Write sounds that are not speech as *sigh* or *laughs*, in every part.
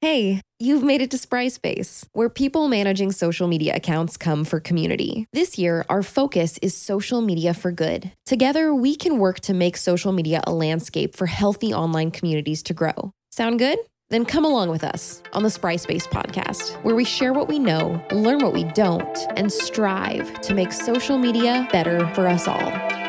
Hey, you've made it to Spry Space, where people managing social media accounts come for community. This year, our focus is social media for good. Together, we can work to make social media a landscape for healthy online communities to grow. Sound good? Then come along with us on the Spry Space podcast, where we share what we know, learn what we don't, and strive to make social media better for us all.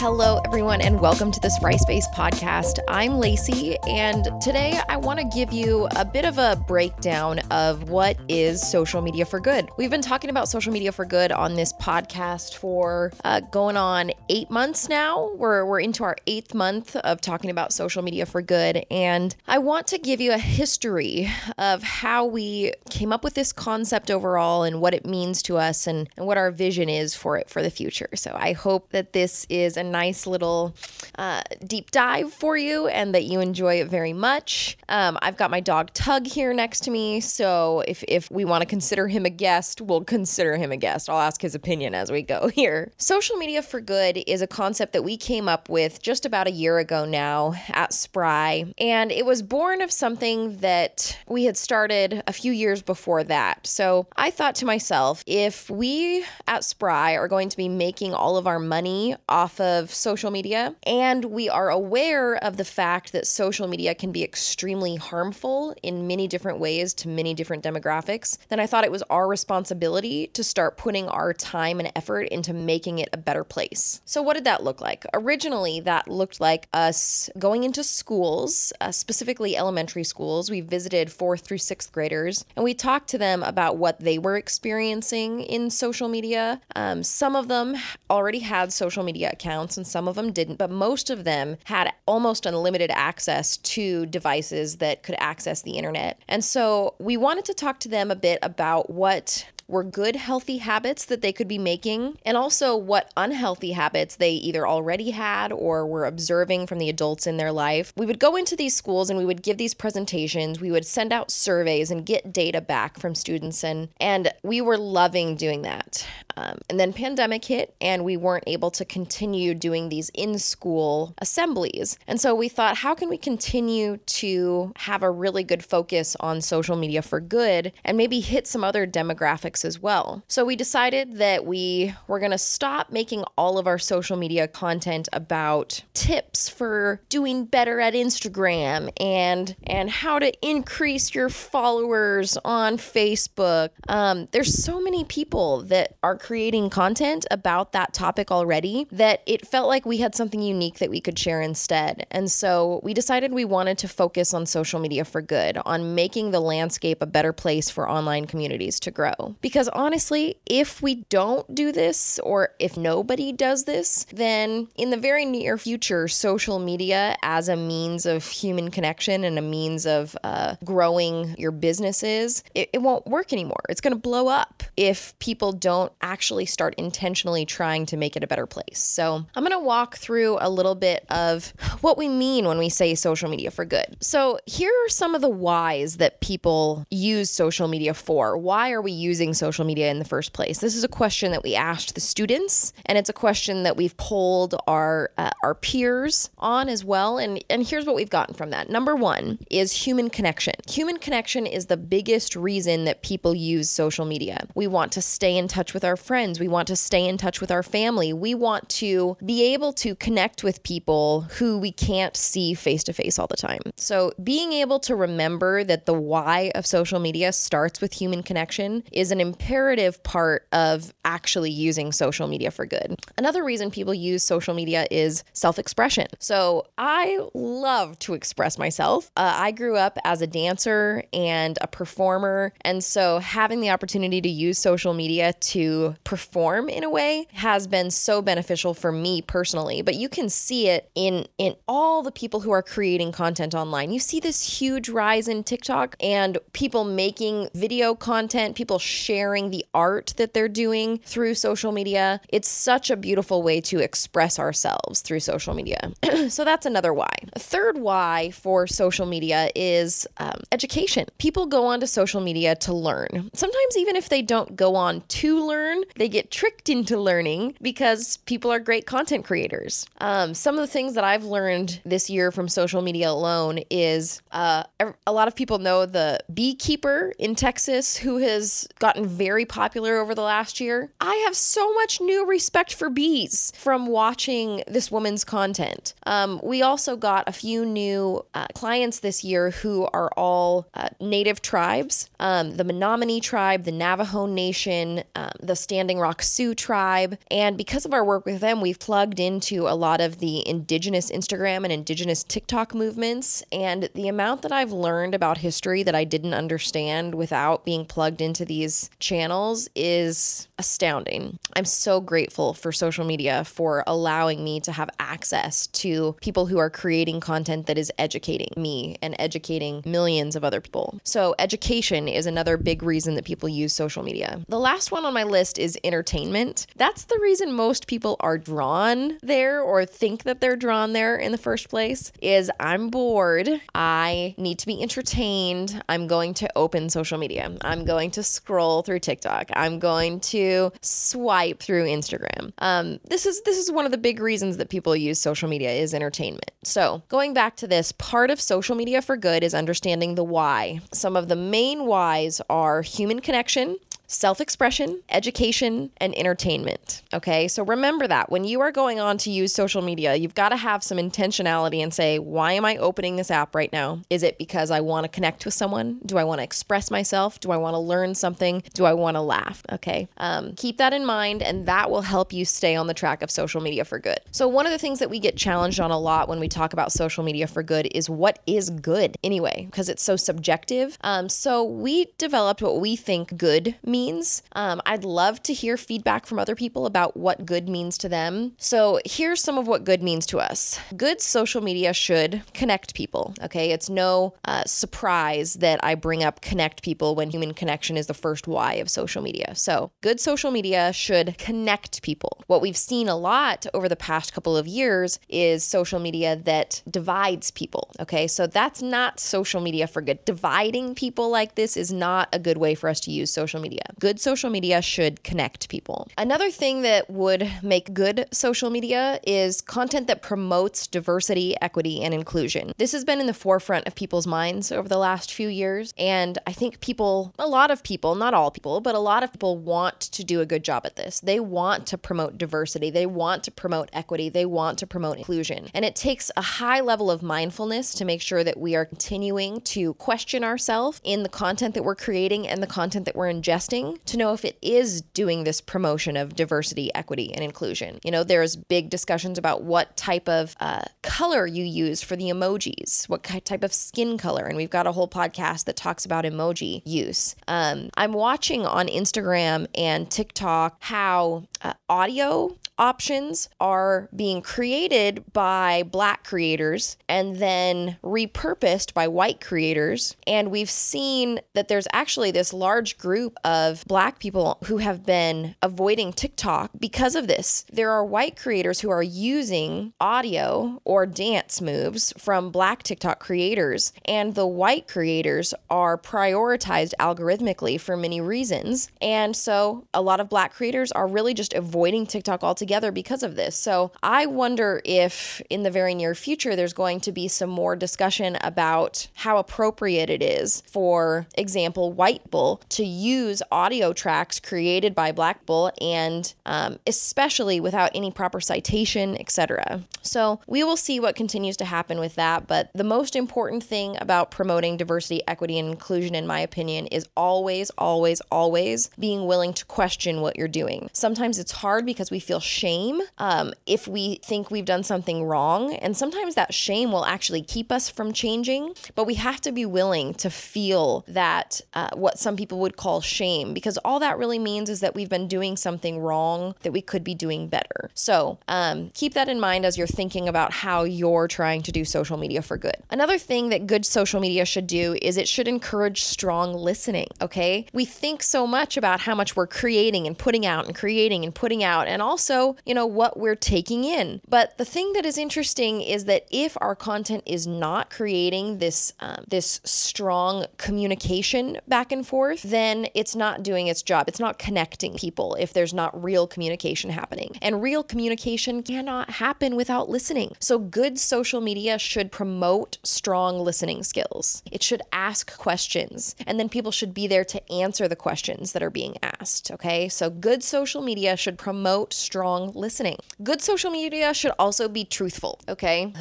Hello, everyone, and welcome to the Spry Space podcast. I'm Lacey, and today I want to give you a bit of a breakdown of what is social media for good. We've been talking about social media for good on this podcast for uh, going on eight months now. We're, we're into our eighth month of talking about social media for good, and I want to give you a history of how we came up with this concept overall and what it means to us and, and what our vision is for it for the future. So I hope that this is a nice little uh, deep dive for you and that you enjoy it very much. Um, I've got my dog Tug here next to me. So if, if we want to consider him a guest, we'll consider him a guest. I'll ask his opinion as we go *laughs* here. Social media for good is a concept that we came up with just about a year ago now at Spry. And it was born of something that we had started a few years before that. So I thought to myself, if we at Spry are going to be making all of our money off of of social media, and we are aware of the fact that social media can be extremely harmful in many different ways to many different demographics, then I thought it was our responsibility to start putting our time and effort into making it a better place. So, what did that look like? Originally, that looked like us going into schools, uh, specifically elementary schools. We visited fourth through sixth graders and we talked to them about what they were experiencing in social media. Um, some of them already had social media accounts accounts and some of them didn't, but most of them had almost unlimited access to devices that could access the internet. And so we wanted to talk to them a bit about what were good, healthy habits that they could be making, and also what unhealthy habits they either already had or were observing from the adults in their life. We would go into these schools and we would give these presentations. We would send out surveys and get data back from students, and and we were loving doing that. Um, and then pandemic hit, and we weren't able to continue doing these in-school assemblies. And so we thought, how can we continue to have a really good focus on social media for good, and maybe hit some other demographics as well. So we decided that we were going to stop making all of our social media content about tips for doing better at Instagram and and how to increase your followers on Facebook. Um, there's so many people that are creating content about that topic already that it felt like we had something unique that we could share instead. And so we decided we wanted to focus on social media for good, on making the landscape a better place for online communities to grow. Because honestly, if we don't do this or if nobody does this, then in the very near future, social media as a means of human connection and a means of uh, growing your businesses, it, it won't work anymore. It's going to blow up if people don't actually start intentionally trying to make it a better place. So I'm going to walk through a little bit of what we mean when we say social media for good. So here are some of the whys that people use social media for. Why are we using social media in the first place? This is a question that we asked the students, and it's a question that we've polled our uh, our peers on as well. And and here's what we've gotten from that. Number one is human connection. Human connection is the biggest reason that people use social media. We want to stay in touch with our friends. We want to stay in touch with our family. We want to be able to connect with people who we can't see face to face all the time. So being able to remember that the why of social media starts with human connection is an imperative part of actually using social media for good. Another reason people use social media is self expression. So I love to express myself. Uh, I grew up as a dancer and a performer. And so having the opportunity to use social media to perform in a way has been so beneficial for me personally. But you can see it in, in all the people who are creating content online. You see this huge rise in TikTok and people making video content, people sharing the art that they're doing through social media. It's such a beautiful way to express ourselves through social media. *clears throat* so that's another why. A third why for social media is um, education. People go onto social media to learn. Sometimes, even if they don't go on to learn, they get tricked into learning because people are great content creators. Um, some of the things that I've learned this year from social media alone is uh, a lot of people know the beekeeper in Texas who has gotten very popular over the last year. I have so much new respect for bees from watching this woman's content. Um, we also got a few new uh, clients this year who are all uh, native tribes um, the Menominee tribe, the Navajo Nation, um, the Standing Rock Sioux tribe. And because of our work with them, we've plugged into a lot of the indigenous Instagram and indigenous TikTok movements. And the amount that I've learned about history that I didn't understand without being plugged into these channels is astounding. I'm so grateful for social media for allowing me to have access to people who are creating content that is educating me and educating millions of other people. So, education is another big reason that people use social media. The last one on my list is entertainment. That's the reason most people are drawn there or think that they're drawn there in the first place is I'm bored. I need to be entertained. I'm going to open social media. I'm going to scroll through TikTok. I'm going to swipe through Instagram. Um, this is this is one of the big reasons that people use social media is entertainment. So going back to this, part of social media for good is understanding the why. Some of the main whys are human connection, self expression, education, and entertainment. Okay, so remember that when you are going on to use social media, you've got to have some intentionality and say, why am I opening this app right now? Is it because I want to connect with someone? Do I want to express myself? Do I want to learn something? Do I want to laugh? Okay, um, keep that in mind, and that will help you stay on the track of social media for good. So, one of the things that we get challenged on a lot when we talk about social media for good is what is good anyway, because it's so subjective. Um, so, we developed what we think good means means. Um, I'd love to hear feedback from other people about what good means to them. So here's some of what good means to us good social media should connect people. Okay. It's no uh, surprise that I bring up connect people when human connection is the first why of social media. So good social media should connect people. What we've seen a lot over the past couple of years is social media that divides people. Okay. So that's not social media for good. Dividing people like this is not a good way for us to use social media good social media should connect people. Another thing that would make good social media is content that promotes diversity, equity, and inclusion. This has been in the forefront of people's minds over the last few years. And I think people, a lot of people, not all people, but a lot of people want to do a good job at this. They want to promote diversity, they want to promote equity, they want to promote inclusion. And it takes a high level of mindfulness to make sure that we are continuing to question ourselves in the content that we're creating and the content that we're ingesting to know if it is doing this promotion of diversity, equity, and inclusion. You know, there's big discussions about what type of uh, color you use for the emojis, what type of skin color, and we've got a whole podcast that talks about emoji use. Um, I'm watching on Instagram and TikTok how uh, audio options are being created by black creators and then repurposed by white creators. And we've seen that there's actually this large group of black people who have been avoiding TikTok because of this. There are white creators who are using audio or dance moves from black TikTok creators, and the white creators are prioritized algorithmically for many reasons. And so a lot of black creators are really just avoiding TikTok altogether together because of this. So I wonder if in the very near future there's going to be some more discussion about how appropriate it is, for example, White Bull to use audio tracks created by Black Bull and um, especially without any proper citation, etc. So we will see what continues to happen with that. But the most important thing about promoting diversity, equity, and inclusion, in my opinion, is always, always, always being willing to question what you're doing. Sometimes it's hard because we feel shame um, if we think we've done something wrong. And sometimes that shame will actually keep us from changing, but we have to be willing to feel that uh, what some people would call shame, because all that really means is that we've been doing something wrong that we could be doing better. So um, keep that in mind as you're thinking about how you're trying to do social media for good. Another thing that good social media should do is it should encourage strong listening, okay? We think so much about how much we're creating and putting out and creating and putting out, and also you know, what we're taking in. But the thing that is interesting is that if our content is not creating this um, this strong communication back and forth, then it's not doing its job. It's not connecting people if there's not real communication happening. And real communication cannot happen without listening. So good social media should promote strong listening skills. It should ask questions, and then people should be there to answer the questions that are being asked. Okay, so good social media should promote strong listening. Good social media should also be truthful. Okay,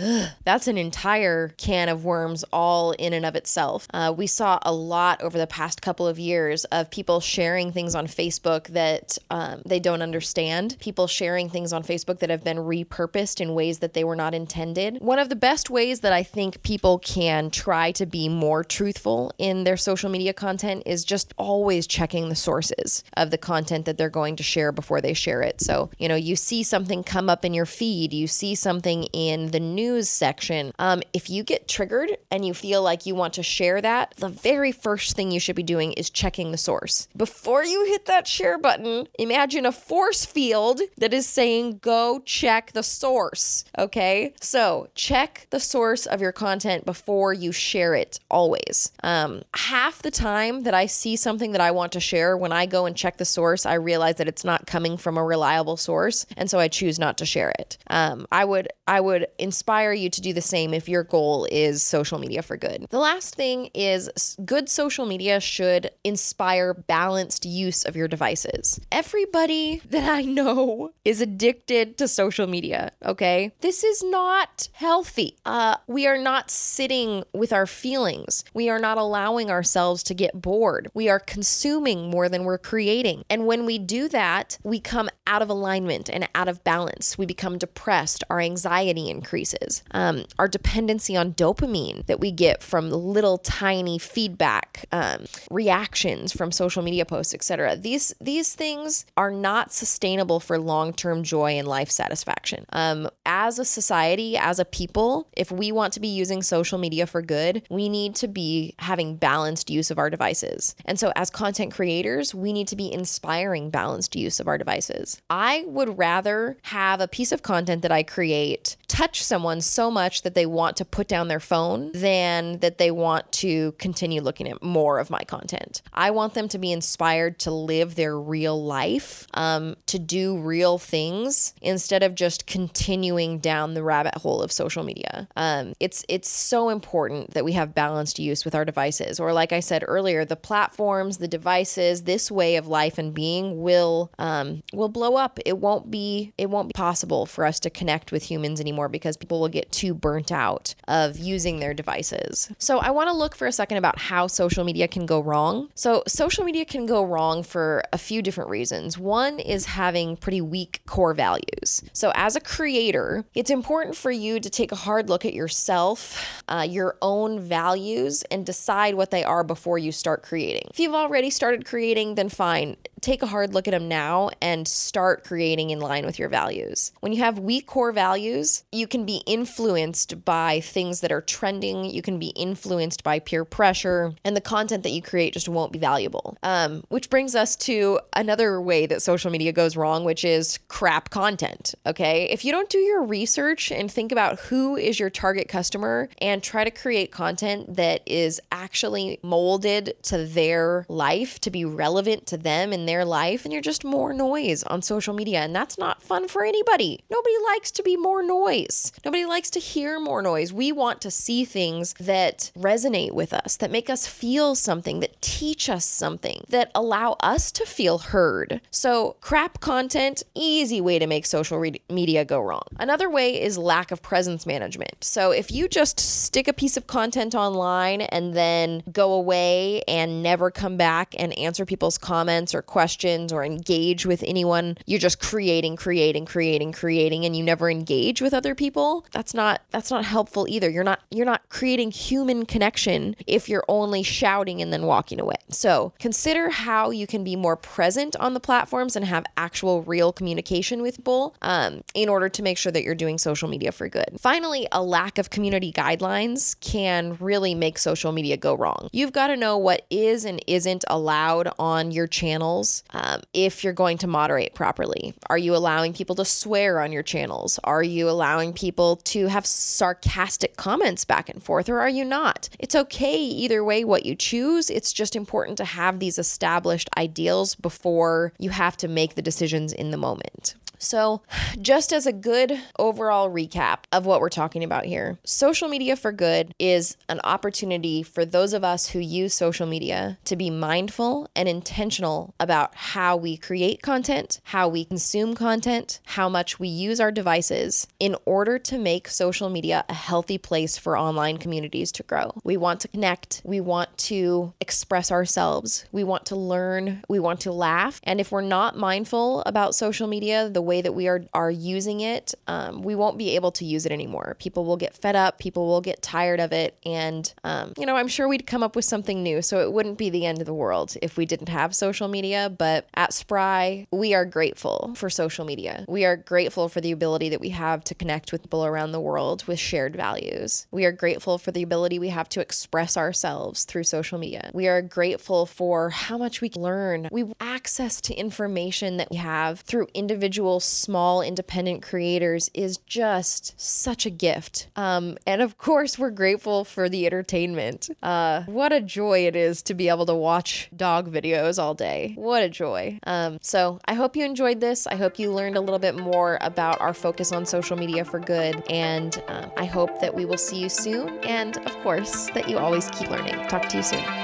that's an entire can of worms all in and of itself. Uh, we saw a lot over the past couple of years of people sharing things on Facebook that um, they don't understand, people sharing things on Facebook that have been repurposed in ways that they were not intended. One of the best ways that I think people can try to be more truthful in their social media content is just always checking the sources of the content that they're going to share before they share it. So, you know, you see something come up in your feed, you see something in the news section. Um, if you get triggered and you feel like you want to share that, the very first thing you should be doing is checking the source. Before you hit that share button, imagine a force field that is saying, go check the source. Okay. So check the source of your content before you share it always. Um, half the time that I see something that I want to share, when I go and check the source, I realize that it's not coming from a reliable source. And so I choose not to share it. Um, I would, I would inspire you to do the same if your goal is social media for good. The last thing is good social media should inspire balanced use of your devices. Everybody that I know is addicted to social media, okay? This is not healthy. Uh, we are not sitting with our feelings. We are not allowing ourselves to get bored. We are consuming more than we're creating. And when we do that, we come out of alignment and out of balance. We become depressed. Our anxiety increases. Um, our dependency on dopamine that we get from little tiny feedback, um, reactions from social media posts, etc. These these things are not sustainable for long term joy and life satisfaction. Um, as a society, as a people, if we want to be using social media for good, we need to be having balanced use of our devices. And so, as content creators, we need to be inspiring balanced use of our devices. I would rather have a piece of content that I create touch someone so much that they want to put down their phone than that they want to continue looking at more of my content. I want them to be inspired to live their real life, um, to do real things instead of just continuing down the rabbit hole of social media. Um, it's it's so important that we have balanced use with our devices, or like I said earlier, the platforms, the devices, this way of life and being will um, will blow up. It won't be it won't be possible for us to connect with humans anymore because people will get too burnt out of using their devices. So I want to look for a second about how social media can go wrong. So social media can go wrong for a few different reasons. One is having pretty weak core values. So as a creator, it's important for you to take a hard look at yourself, uh, your own values, and decide what they are before you start creating. If you've already started creating, then fine take a hard look at them now and start creating in line with your values. When you have weak core values, you can be influenced by things that are trending, you can be influenced by peer pressure, and the content that you create just won't be valuable. Um, which brings us to another way that social media goes wrong, which is crap content. Okay. If you don't do your research and think about who is your target customer and try to create content that is actually molded to their life to be relevant to them in their life and you're just more noise on social media. And that's not fun for anybody. Nobody likes to be more noise. Nobody likes to hear more noise. We want to see things that resonate with us, that make us feel something, that teach us something, that allow us to feel heard. So, crap content, easy way to make social re- media go wrong. Another way is lack of presence management. So, if you just stick a piece of content online and then go away and never come back and answer people's comments or questions, or engage with anyone. You're just creating, creating, creating, creating and you never engage with other people. That's not that's not helpful either. You're not you're not creating human connection if you're only shouting and then walking away. So, consider how you can be more present on the platforms and have actual real communication with people um, in order to make sure that you're doing social media for good. Finally, a lack of community guidelines can really make social media go wrong. You've got to know what is and isn't allowed on your channels um, if you're going to moderate properly. Are you allowing people to swear on your channels? Are you allowing people to have sarcastic comments back and forth, or are you not? It's okay either way what you choose. It's just important to have these established ideals before you have to make the decisions in the moment. So, just as a good overall recap of what we're talking about here, social media for good is an opportunity for those of us who use social media to be mindful and intentional about how we create content, how we consume content, how much we use our devices in order to make social media a healthy place for online communities to grow. We want to connect, we want to express ourselves, we want to learn, we want to laugh. And if we're not mindful about social media, the way that we are are using it, um, we won't be able to use it anymore. People will get fed up. People will get tired of it, and um, you know, I'm sure we'd come up with something new. So it wouldn't be the end of the world if we didn't have social media. But at Spry, we are grateful for social media. We are grateful for the ability that we have to connect with people around the world with shared values. We are grateful for the ability we have to express ourselves through social media. We are grateful for how much we learn. We access to information that we have through individual small independent creators is just such a gift. Um, and of course, we're grateful for the entertainment. Uh, what a joy it is to be able to watch dog videos all day. What a joy. Um, so I hope you enjoyed this. I hope you learned a little bit more about our focus on social media for good. And um, I hope that we will see you soon. And of course, that you always keep learning. Talk to you soon.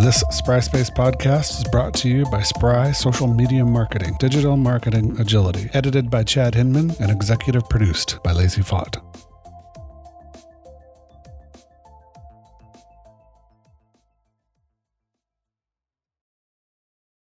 This Spry Space podcast is brought to you by Spry Social Media Marketing, Digital Marketing Agility, edited by Chad Hinman and executive produced by Lacey Fott.